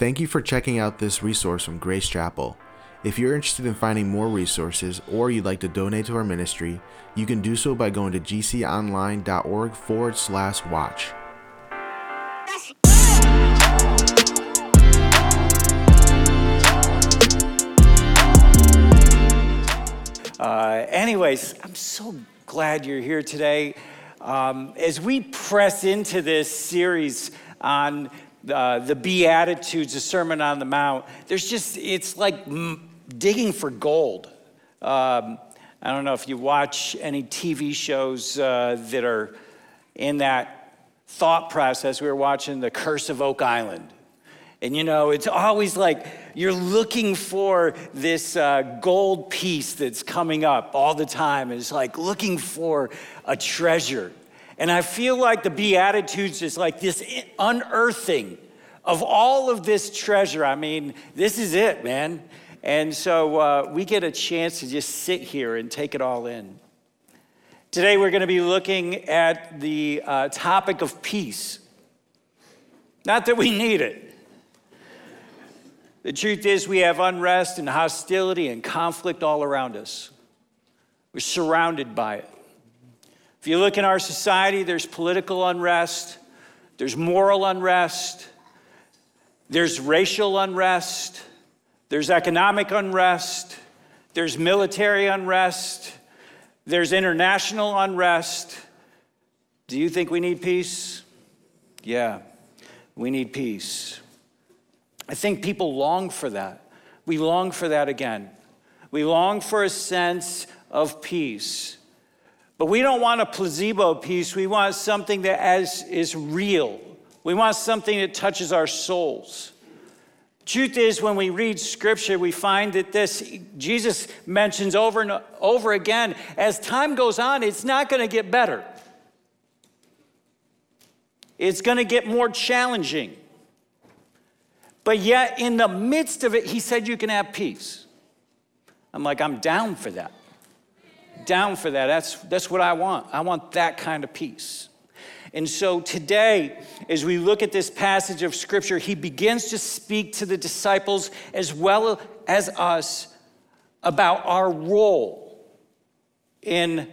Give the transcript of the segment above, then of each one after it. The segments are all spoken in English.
Thank you for checking out this resource from Grace Chapel. If you're interested in finding more resources or you'd like to donate to our ministry, you can do so by going to gconline.org forward slash watch. Uh, anyways, I'm so glad you're here today. Um, as we press into this series on uh, the Beatitudes, the Sermon on the Mount, there's just, it's like digging for gold. Um, I don't know if you watch any TV shows uh, that are in that thought process. We were watching The Curse of Oak Island. And you know, it's always like you're looking for this uh, gold piece that's coming up all the time. It's like looking for a treasure. And I feel like the Beatitudes is like this unearthing of all of this treasure. I mean, this is it, man. And so uh, we get a chance to just sit here and take it all in. Today, we're going to be looking at the uh, topic of peace. Not that we need it. The truth is, we have unrest and hostility and conflict all around us. We're surrounded by it. If you look in our society, there's political unrest, there's moral unrest, there's racial unrest, there's economic unrest, there's military unrest, there's international unrest. Do you think we need peace? Yeah, we need peace. I think people long for that. We long for that again. We long for a sense of peace. But we don't want a placebo peace. We want something that as, is real. We want something that touches our souls. Truth is, when we read scripture, we find that this, Jesus mentions over and over again, as time goes on, it's not going to get better. It's going to get more challenging. But yet, in the midst of it, he said, You can have peace. I'm like, I'm down for that. Down for that. That's, that's what I want. I want that kind of peace. And so today, as we look at this passage of scripture, he begins to speak to the disciples as well as us about our role in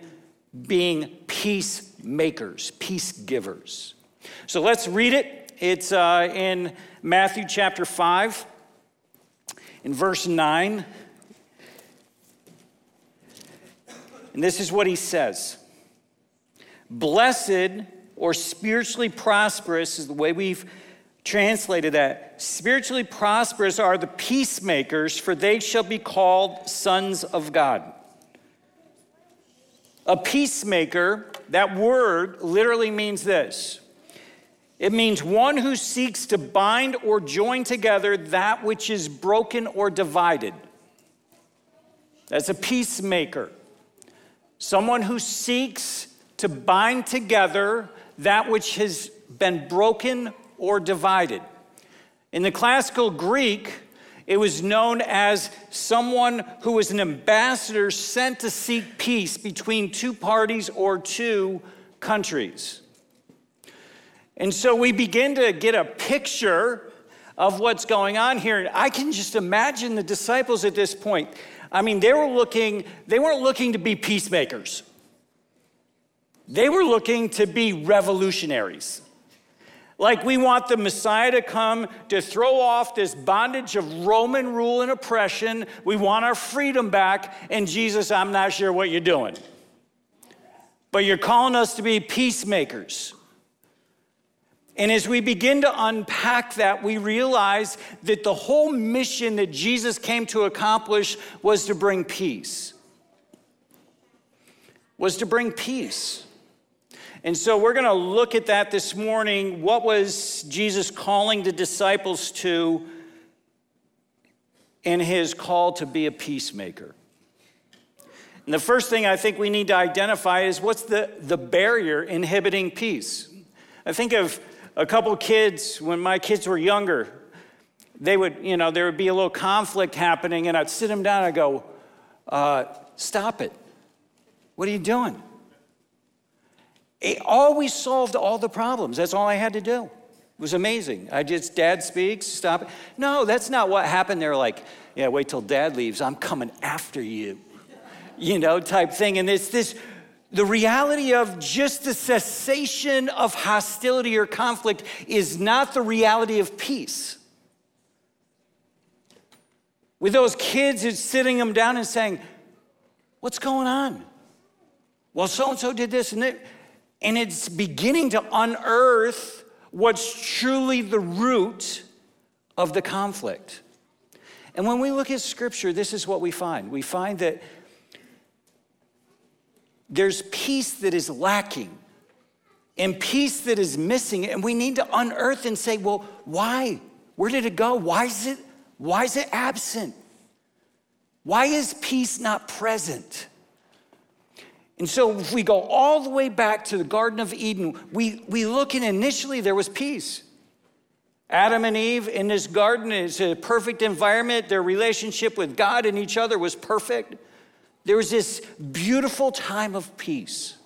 being peacemakers, peace givers. So let's read it. It's uh, in Matthew chapter 5, in verse 9. And this is what he says Blessed or spiritually prosperous is the way we've translated that. Spiritually prosperous are the peacemakers, for they shall be called sons of God. A peacemaker, that word literally means this it means one who seeks to bind or join together that which is broken or divided. That's a peacemaker. Someone who seeks to bind together that which has been broken or divided. In the classical Greek, it was known as someone who was an ambassador sent to seek peace between two parties or two countries. And so we begin to get a picture of what's going on here. I can just imagine the disciples at this point. I mean, they were looking, they weren't looking to be peacemakers. They were looking to be revolutionaries. Like we want the Messiah to come to throw off this bondage of Roman rule and oppression. We want our freedom back. And Jesus, I'm not sure what you're doing. But you're calling us to be peacemakers. And as we begin to unpack that, we realize that the whole mission that Jesus came to accomplish was to bring peace. Was to bring peace. And so we're going to look at that this morning. What was Jesus calling the disciples to in his call to be a peacemaker? And the first thing I think we need to identify is what's the, the barrier inhibiting peace? I think of a couple kids when my kids were younger. They would, you know, there would be a little conflict happening, and I'd sit them down and I'd go, uh, Stop it. What are you doing? It always solved all the problems. That's all I had to do. It was amazing. I just, dad speaks, stop. It. No, that's not what happened. They're like, yeah, wait till dad leaves. I'm coming after you, you know, type thing. And it's this, the reality of just the cessation of hostility or conflict is not the reality of peace. With those kids, it's sitting them down and saying, What's going on? Well, so and so did this and that. And it's beginning to unearth what's truly the root of the conflict. And when we look at scripture, this is what we find. We find that there's peace that is lacking and peace that is missing. And we need to unearth and say, well, why? Where did it go? Why is it, why is it absent? Why is peace not present? And so, if we go all the way back to the Garden of Eden, we, we look and initially there was peace. Adam and Eve in this garden is a perfect environment. Their relationship with God and each other was perfect. There was this beautiful time of peace.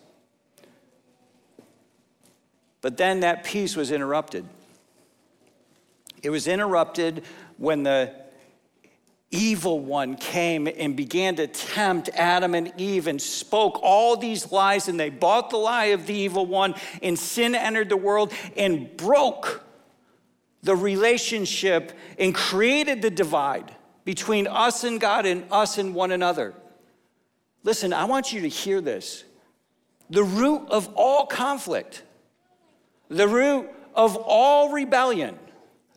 But then that peace was interrupted. It was interrupted when the evil one came and began to tempt Adam and Eve and spoke all these lies, and they bought the lie of the evil one, and sin entered the world and broke the relationship and created the divide between us and God and us and one another. Listen, I want you to hear this. The root of all conflict, the root of all rebellion,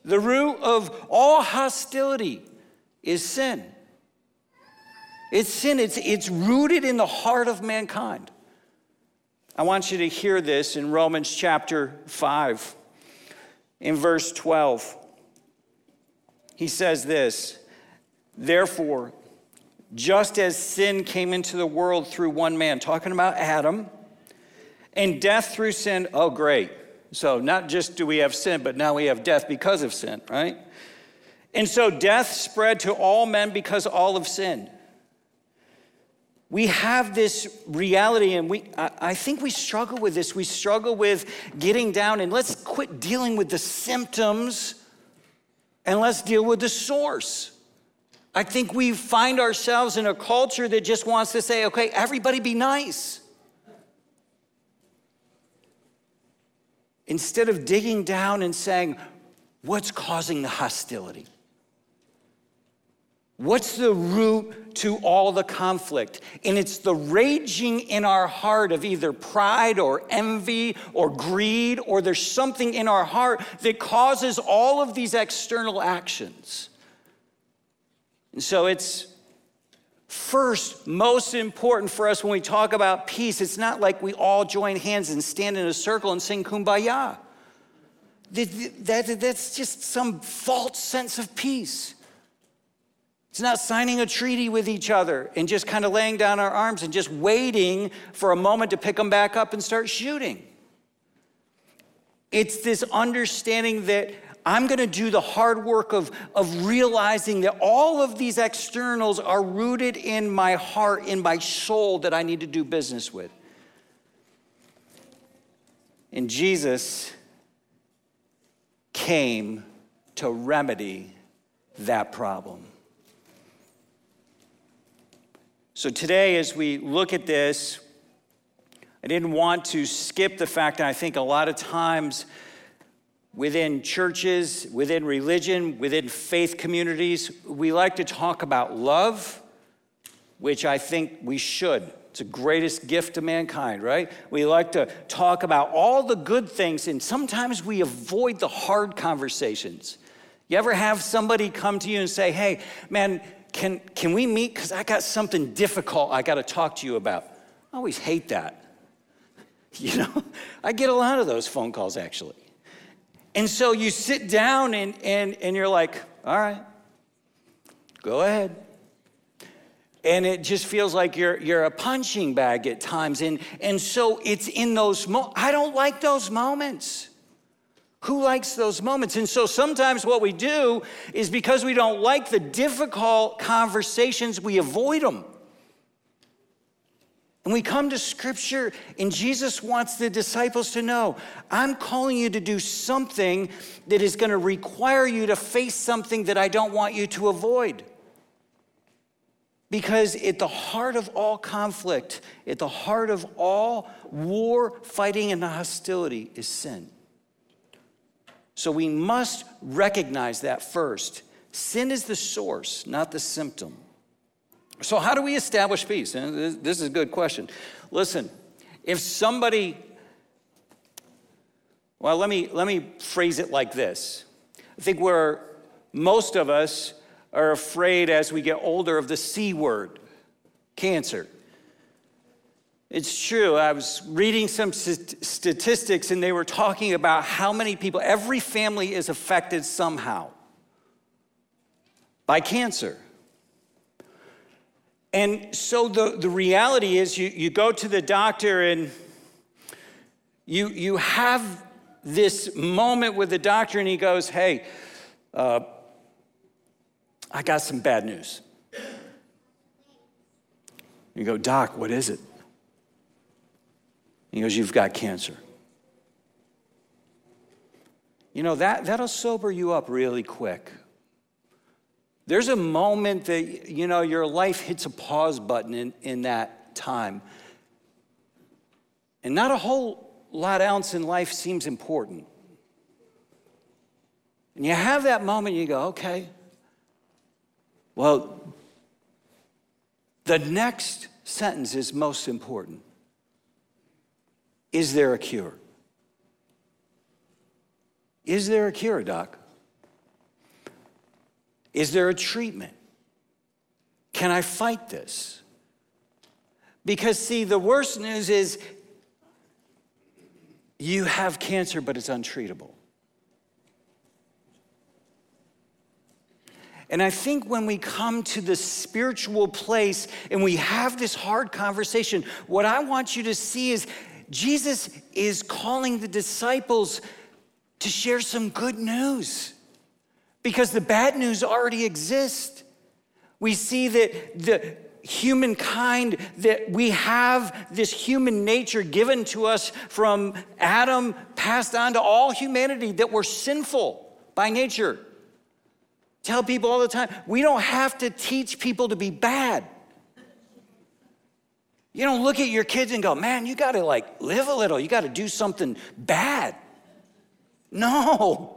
the root of all hostility is sin. It's sin, it's, it's rooted in the heart of mankind. I want you to hear this in Romans chapter 5, in verse 12. He says this Therefore, just as sin came into the world through one man, talking about Adam, and death through sin, oh, great. So, not just do we have sin, but now we have death because of sin, right? And so death spread to all men because all have sinned. We have this reality, and we, I think we struggle with this. We struggle with getting down, and let's quit dealing with the symptoms and let's deal with the source. I think we find ourselves in a culture that just wants to say, okay, everybody be nice. Instead of digging down and saying, what's causing the hostility? What's the root to all the conflict? And it's the raging in our heart of either pride or envy or greed, or there's something in our heart that causes all of these external actions. And so it's first most important for us when we talk about peace. It's not like we all join hands and stand in a circle and sing kumbaya. that's just some false sense of peace. It's not signing a treaty with each other and just kind of laying down our arms and just waiting for a moment to pick them back up and start shooting. It's this understanding that I'm going to do the hard work of, of realizing that all of these externals are rooted in my heart, in my soul that I need to do business with. And Jesus came to remedy that problem. So today, as we look at this, I didn't want to skip the fact that I think a lot of times within churches, within religion, within faith communities, we like to talk about love, which I think we should. It's the greatest gift to mankind, right? We like to talk about all the good things, and sometimes we avoid the hard conversations. You ever have somebody come to you and say, hey, man, can, can we meet? Because I got something difficult I got to talk to you about. I always hate that. You know, I get a lot of those phone calls actually. And so you sit down and, and, and you're like, all right, go ahead. And it just feels like you're, you're a punching bag at times. And, and so it's in those moments. I don't like those moments. Who likes those moments? And so sometimes what we do is because we don't like the difficult conversations, we avoid them. And we come to scripture, and Jesus wants the disciples to know I'm calling you to do something that is going to require you to face something that I don't want you to avoid. Because at the heart of all conflict, at the heart of all war, fighting, and hostility is sin. So we must recognize that first. Sin is the source, not the symptom. So, how do we establish peace? This is a good question. Listen, if somebody, well, let me, let me phrase it like this. I think where most of us are afraid as we get older of the C word, cancer. It's true. I was reading some statistics and they were talking about how many people, every family is affected somehow by cancer. And so the, the reality is, you, you go to the doctor and you, you have this moment with the doctor, and he goes, Hey, uh, I got some bad news. You go, Doc, what is it? He goes, You've got cancer. You know, that, that'll sober you up really quick. There's a moment that, you know, your life hits a pause button in, in that time. And not a whole lot else in life seems important. And you have that moment, you go, okay, well, the next sentence is most important. Is there a cure? Is there a cure, Doc? Is there a treatment? Can I fight this? Because, see, the worst news is you have cancer, but it's untreatable. And I think when we come to the spiritual place and we have this hard conversation, what I want you to see is Jesus is calling the disciples to share some good news because the bad news already exists. We see that the humankind, that we have this human nature given to us from Adam, passed on to all humanity, that we're sinful by nature. Tell people all the time, we don't have to teach people to be bad. You don't look at your kids and go, man, you gotta like live a little, you gotta do something bad. No.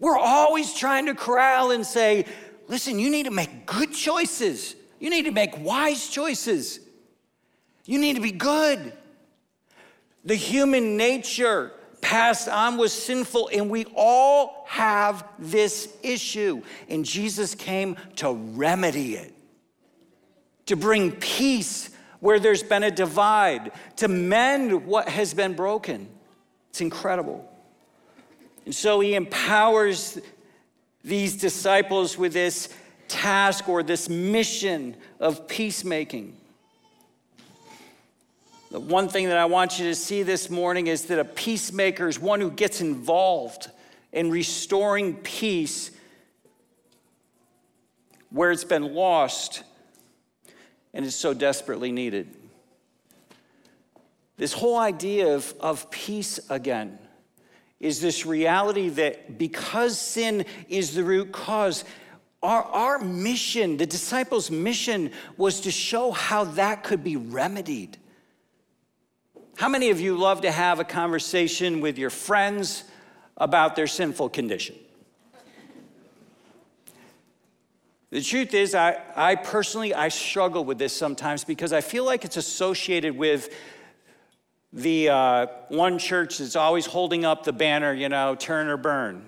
We're always trying to corral and say, listen, you need to make good choices. You need to make wise choices. You need to be good. The human nature passed on was sinful, and we all have this issue. And Jesus came to remedy it, to bring peace where there's been a divide, to mend what has been broken. It's incredible. And so he empowers these disciples with this task or this mission of peacemaking. The one thing that I want you to see this morning is that a peacemaker is one who gets involved in restoring peace where it's been lost and is so desperately needed. This whole idea of, of peace again is this reality that because sin is the root cause, our, our mission, the disciples' mission, was to show how that could be remedied. How many of you love to have a conversation with your friends about their sinful condition? The truth is, I, I personally, I struggle with this sometimes because I feel like it's associated with the uh, one church that's always holding up the banner, you know, turn or burn.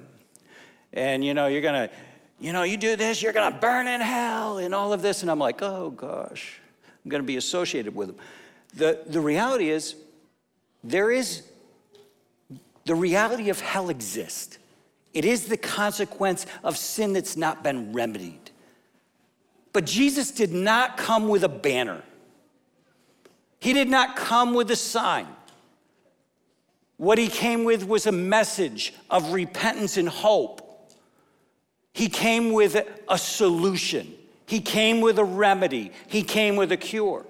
And, you know, you're going to, you know, you do this, you're going to burn in hell and all of this. And I'm like, oh gosh, I'm going to be associated with them. The, the reality is, there is, the reality of hell exists. It is the consequence of sin that's not been remedied. But Jesus did not come with a banner. He did not come with a sign. What he came with was a message of repentance and hope. He came with a solution. He came with a remedy. He came with a cure.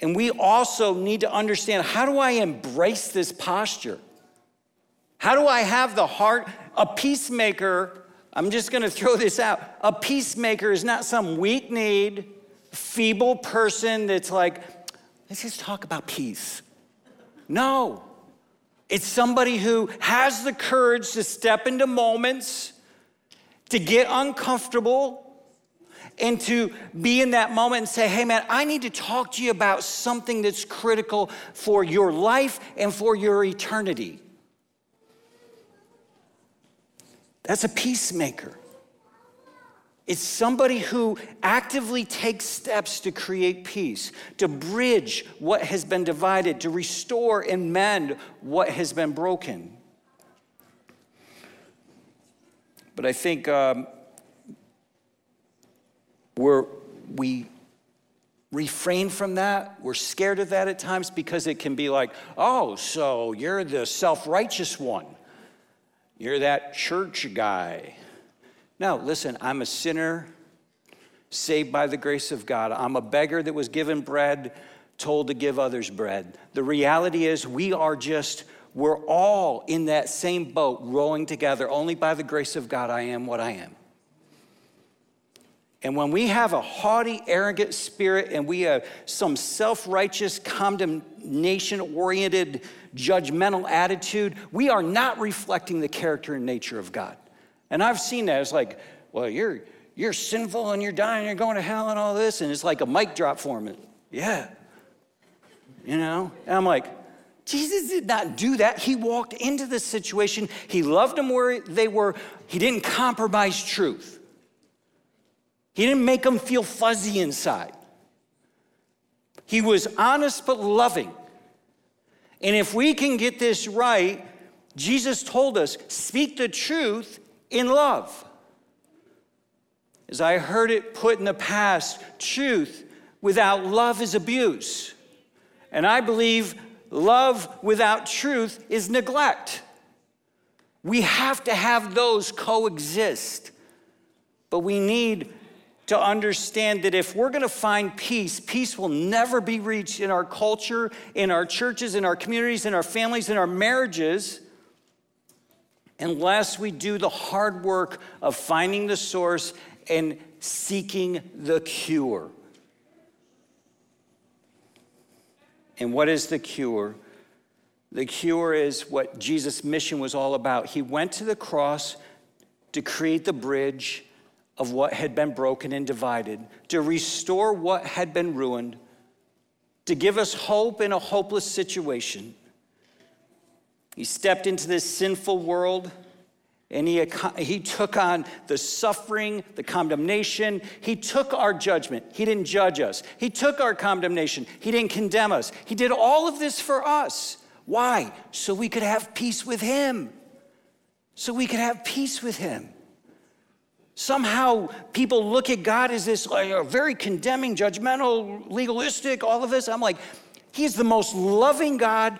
And we also kneed to understand how do I embrace this posture? How do I have the heart? A peacemaker, I'm just gonna throw this out. A peacemaker is not some weak need, feeble person that's like, let's just talk about peace. No. It's somebody who has the courage to step into moments, to get uncomfortable, and to be in that moment and say, hey man, I need to talk to you about something that's critical for your life and for your eternity. That's a peacemaker. It's somebody who actively takes steps to create peace, to bridge what has been divided, to restore and mend what has been broken. But I think um, we're, we refrain from that. We're scared of that at times because it can be like, oh, so you're the self righteous one. You're that church guy. No, listen, I'm a sinner saved by the grace of God. I'm a beggar that was given bread, told to give others bread. The reality is, we are just, we're all in that same boat, rowing together. Only by the grace of God, I am what I am. And when we have a haughty, arrogant spirit and we have some self righteous, condemnation oriented, judgmental attitude, we are not reflecting the character and nature of God. And I've seen that. It's like, well, you're, you're sinful and you're dying, you're going to hell and all this. And it's like a mic drop for me. Yeah. You know? And I'm like, Jesus did not do that. He walked into the situation. He loved them where they were. He didn't compromise truth. He didn't make them feel fuzzy inside. He was honest but loving. And if we can get this right, Jesus told us speak the truth in love. As I heard it put in the past, truth without love is abuse. And I believe love without truth is neglect. We have to have those coexist. But we need to understand that if we're going to find peace, peace will never be reached in our culture, in our churches, in our communities, in our families, in our marriages, unless we do the hard work of finding the source and seeking the cure. And what is the cure? The cure is what Jesus' mission was all about. He went to the cross to create the bridge of what had been broken and divided, to restore what had been ruined, to give us hope in a hopeless situation. He stepped into this sinful world and he, he took on the suffering, the condemnation. He took our judgment. He didn't judge us. He took our condemnation. He didn't condemn us. He did all of this for us. Why? So we could have peace with him. So we could have peace with him. Somehow people look at God as this like, very condemning, judgmental, legalistic, all of this. I'm like, He's the most loving God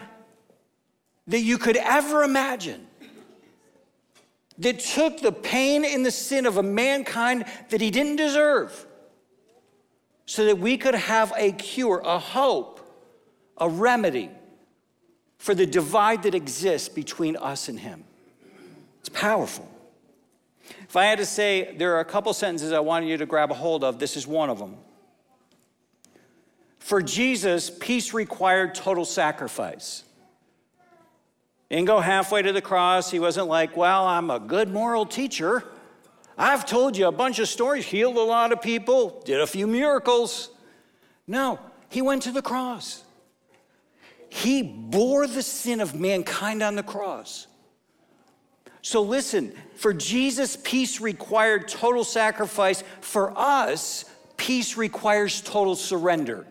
that you could ever imagine. That took the pain and the sin of a mankind that he didn't deserve so that we could have a cure, a hope, a remedy for the divide that exists between us and him. It's powerful. If I had to say, there are a couple sentences I wanted you to grab a hold of, this is one of them. For Jesus, peace required total sacrifice. Didn't go halfway to the cross. He wasn't like, well, I'm a good moral teacher. I've told you a bunch of stories, healed a lot of people, did a few miracles. No, he went to the cross. He bore the sin of mankind on the cross. So listen, for Jesus, peace required total sacrifice. For us, peace requires total surrender.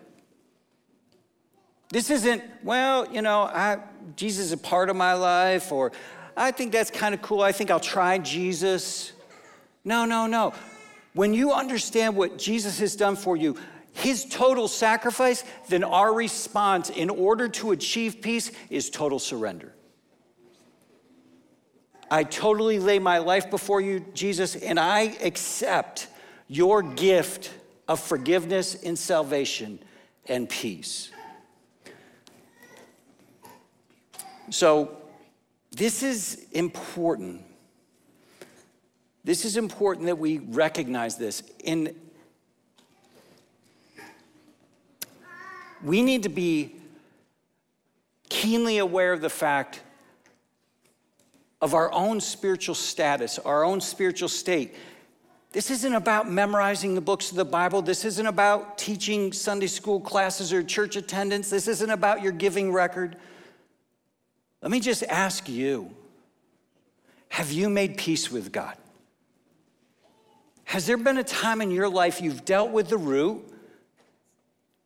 This isn't, well, you know, I, Jesus is a part of my life, or I think that's kind of cool. I think I'll try Jesus. No, no, no. When you understand what Jesus has done for you, his total sacrifice, then our response in order to achieve peace is total surrender. I totally lay my life before you, Jesus, and I accept your gift of forgiveness and salvation and peace. So, this is important. This is important that we recognize this. And we need to be keenly aware of the fact of our own spiritual status, our own spiritual state. This isn't about memorizing the books of the Bible. This isn't about teaching Sunday school classes or church attendance. This isn't about your giving record. Let me just ask you have you made peace with God? Has there been a time in your life you've dealt with the root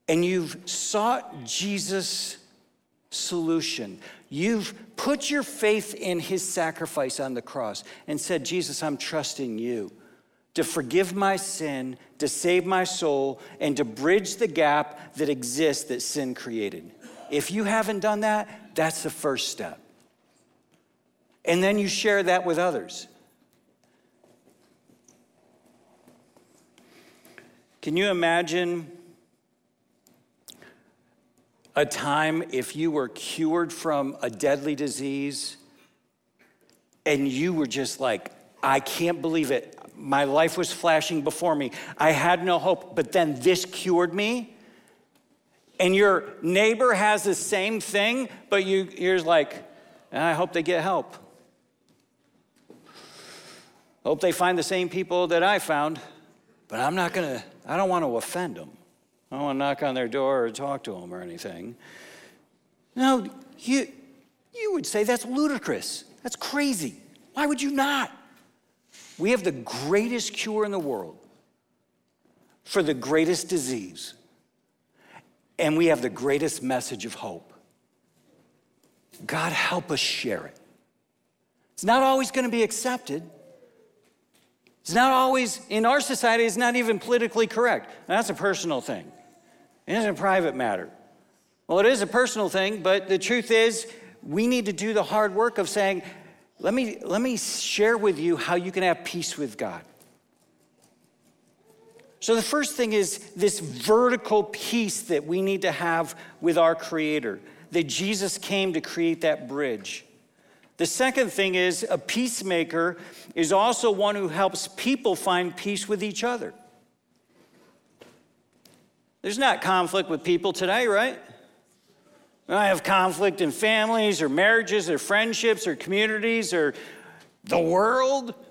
and you've sought Jesus' solution? You've put your faith in his sacrifice on the cross and said, Jesus, I'm trusting you to forgive my sin, to save my soul, and to bridge the gap that exists that sin created. If you haven't done that, that's the first step. And then you share that with others. Can you imagine a time if you were cured from a deadly disease and you were just like, I can't believe it. My life was flashing before me. I had no hope, but then this cured me. And your neighbor has the same thing, but you, you're like, ah, I hope they get help. Hope they find the same people that I found, but I'm not gonna, I don't wanna offend them. I don't wanna knock on their door or talk to them or anything. No, you, you would say that's ludicrous. That's crazy. Why would you not? We have the greatest cure in the world for the greatest disease, and we have the greatest message of hope. God, help us share it. It's not always going to be accepted. It's not always, in our society, it's not even politically correct. That's a personal thing, it's a private matter. Well, it is a personal thing, but the truth is, we need to do the hard work of saying, let me, let me share with you how you can have peace with God. So, the first thing is this vertical peace that we need to have with our Creator, that Jesus came to create that bridge. The second thing is a peacemaker is also one who helps people find peace with each other. There's not conflict with people today, right? I have conflict in families or marriages or friendships or communities or the world.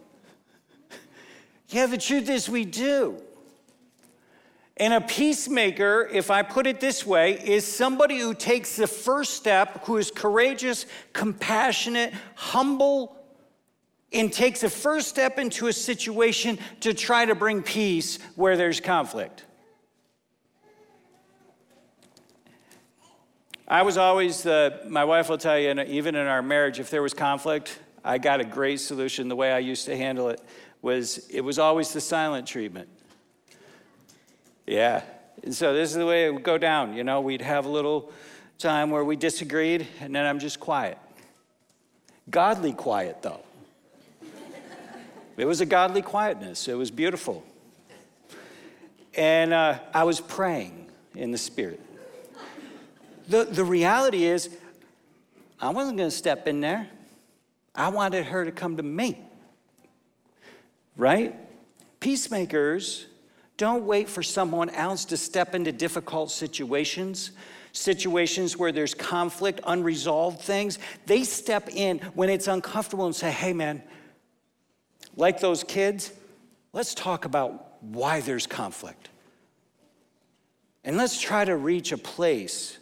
Yeah, the truth is we do. And a peacemaker, if I put it this way, is somebody who takes the first step, who is courageous, compassionate, humble, and takes the first step into a situation to try to bring peace where there's conflict. I was always, my wife will tell you, even in our marriage, if there was conflict, I got a great solution. The way I used to handle it was it was always the silent treatment. Yeah. And so this is the way it would go down. You know, we'd have a little time where we disagreed, and then I'm just quiet. Godly quiet, though. it was a godly quietness, it was beautiful. And uh, I was praying in the Spirit. The, the reality is, I wasn't going to step in there. I wanted her to come to me. Right? Peacemakers don't wait for someone else to step into difficult situations, situations where there's conflict, unresolved things. They step in when it's uncomfortable and say, hey, man, like those kids, let's talk about why there's conflict. And let's try to reach a place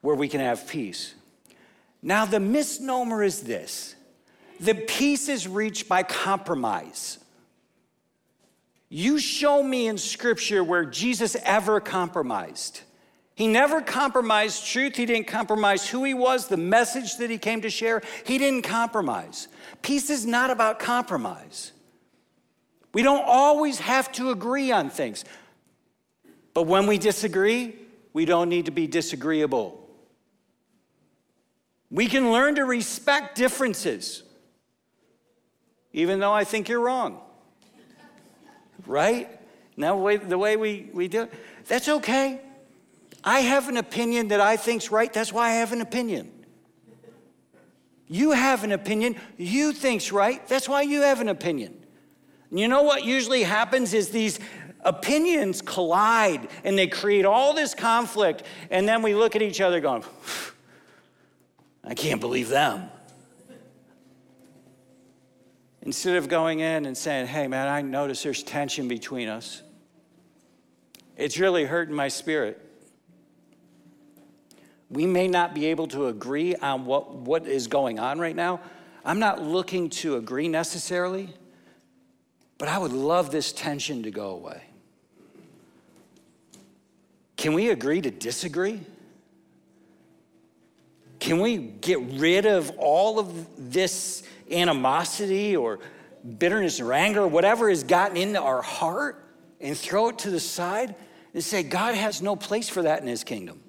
where we can have peace. Now, the misnomer is this the peace is reached by compromise. You show me in scripture where Jesus ever compromised. He never compromised truth. He didn't compromise who he was, the message that he came to share. He didn't compromise. Peace is not about compromise. We don't always have to agree on things. But when we disagree, we don't need to be disagreeable. We can learn to respect differences, even though I think you're wrong. Right? Now, the way, we, we do it, that's okay. I have an opinion that I think's right. That's why I have an opinion. You have an opinion. You think's right. That's why you have an opinion. You know what usually happens is these opinions collide and they create all this conflict. And then we look at each other going, I can't believe them. Instead of going in and saying, hey, man, I notice there's tension between us, it's really hurting my spirit. We may not be able to agree on what, what is going on right now. I'm not looking to agree necessarily, but I would love this tension to go away. Can we agree to disagree? Can we get rid of all of this animosity or bitterness or anger, whatever has gotten into our heart, and throw it to the side and say, God has no place for that in his kingdom?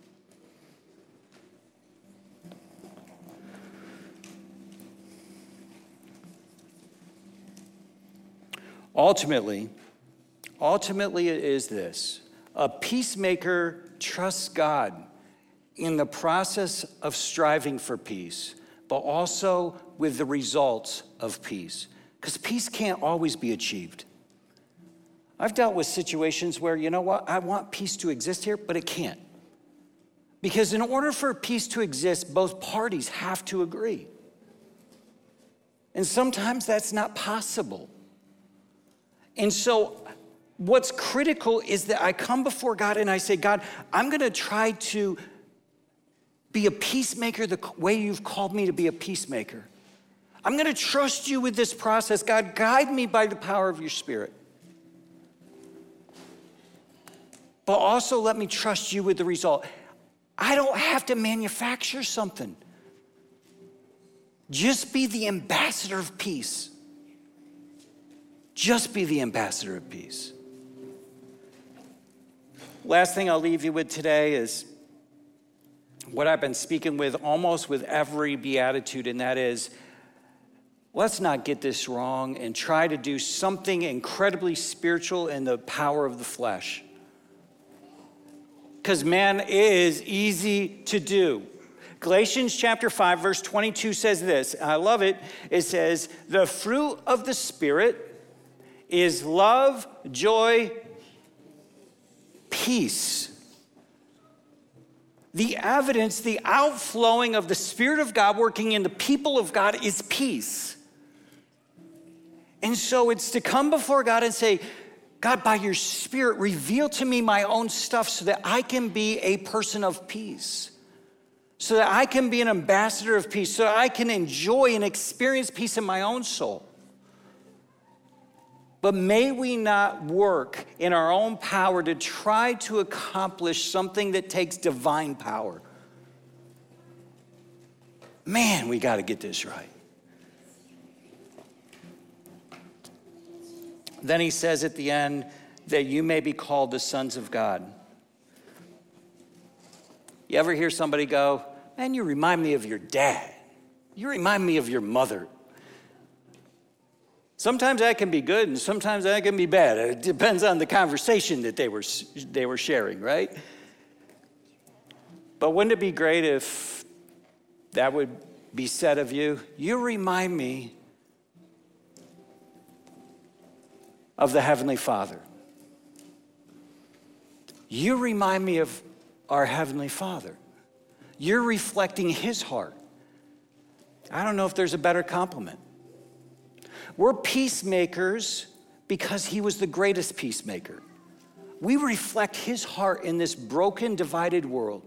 Ultimately, ultimately it is this a peacemaker trusts God in the process of striving for peace, but also with the results of peace. Because peace can't always be achieved. I've dealt with situations where, you know what, I want peace to exist here, but it can't. Because in order for peace to exist, both parties have to agree. And sometimes that's not possible. And so, what's critical is that I come before God and I say, God, I'm going to try to be a peacemaker the way you've called me to be a peacemaker. I'm going to trust you with this process. God, guide me by the power of your Spirit. But also let me trust you with the result. I don't have to manufacture something. Just be the ambassador of peace. Just be the ambassador of peace. Last thing I'll leave you with today is what I've been speaking with almost with every beatitude, and that is let's not get this wrong and try to do something incredibly spiritual in the power of the flesh. Because man is easy to do. Galatians chapter 5, verse 22 says this. I love it. It says, The fruit of the Spirit is love, joy, peace. The evidence, the outflowing of the Spirit of God working in the people of God is peace. And so it's to come before God and say, God, by your Spirit, reveal to me my own stuff so that I can be a person of peace, so that I can be an ambassador of peace, so that I can enjoy and experience peace in my own soul. But may we not work in our own power to try to accomplish something that takes divine power. Man, we got to get this right. Then he says at the end that you may be called the sons of God. You ever hear somebody go, Man, you remind me of your dad. You remind me of your mother. Sometimes that can be good and sometimes that can be bad. It depends on the conversation that they were, they were sharing, right? But wouldn't it be great if that would be said of you? You remind me of the Heavenly Father. You remind me of our Heavenly Father. You're reflecting His heart. I don't know if there's a better compliment. We're peacemakers because he was the greatest peacemaker. We reflect his heart in this broken, divided world.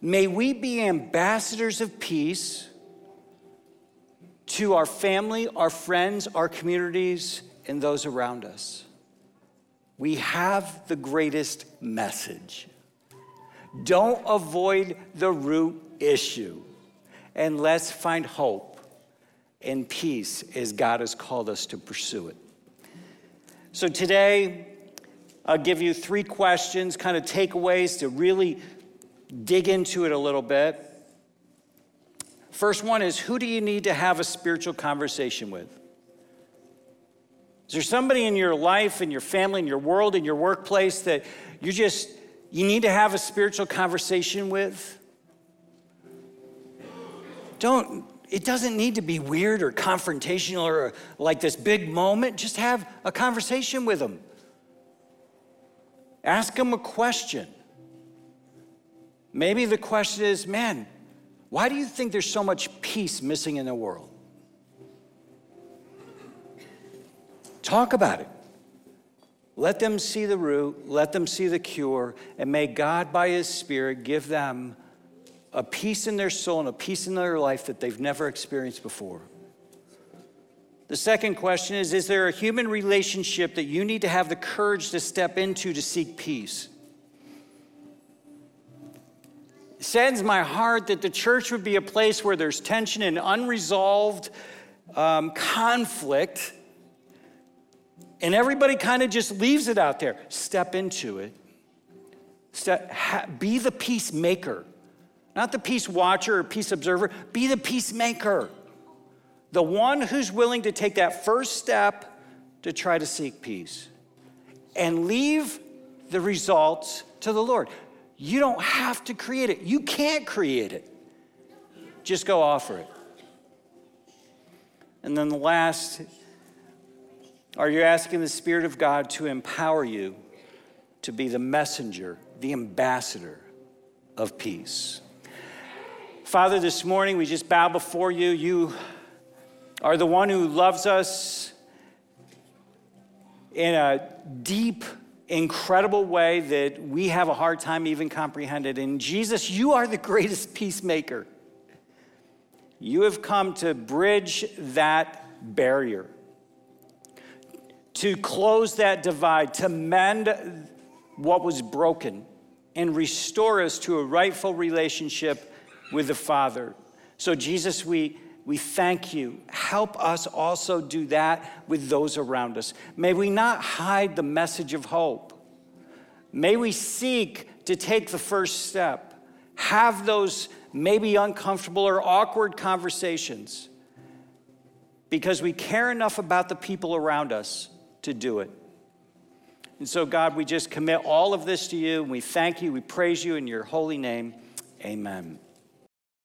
May we be ambassadors of peace to our family, our friends, our communities, and those around us. We have the greatest message. Don't avoid the root issue, and let's find hope and peace as God has called us to pursue it. So today, I'll give you three questions, kind of takeaways to really dig into it a little bit. First one is who do you need to have a spiritual conversation with? Is there somebody in your life, in your family, in your world, in your workplace that you just you need to have a spiritual conversation with? Don't it doesn't need to be weird or confrontational or like this big moment. Just have a conversation with them. Ask them a question. Maybe the question is, man, why do you think there's so much peace missing in the world? Talk about it. Let them see the root, let them see the cure, and may God, by His Spirit, give them a peace in their soul and a peace in their life that they've never experienced before. The second question is Is there a human relationship that you need to have the courage to step into to seek peace? It saddens my heart that the church would be a place where there's tension and unresolved um, conflict, and everybody kind of just leaves it out there. Step into it. Step, ha, be the peacemaker. Not the peace watcher or peace observer, be the peacemaker. The one who's willing to take that first step to try to seek peace and leave the results to the Lord. You don't have to create it, you can't create it. Just go offer it. And then the last are you asking the Spirit of God to empower you to be the messenger, the ambassador of peace? Father, this morning we just bow before you. You are the one who loves us in a deep, incredible way that we have a hard time even comprehending. And Jesus, you are the greatest peacemaker. You have come to bridge that barrier, to close that divide, to mend what was broken, and restore us to a rightful relationship with the Father. So, Jesus, we, we thank you. Help us also do that with those around us. May we not hide the message of hope. May we seek to take the first step, have those maybe uncomfortable or awkward conversations because we care enough about the people around us to do it. And so, God, we just commit all of this to you and we thank you, we praise you in your holy name. Amen.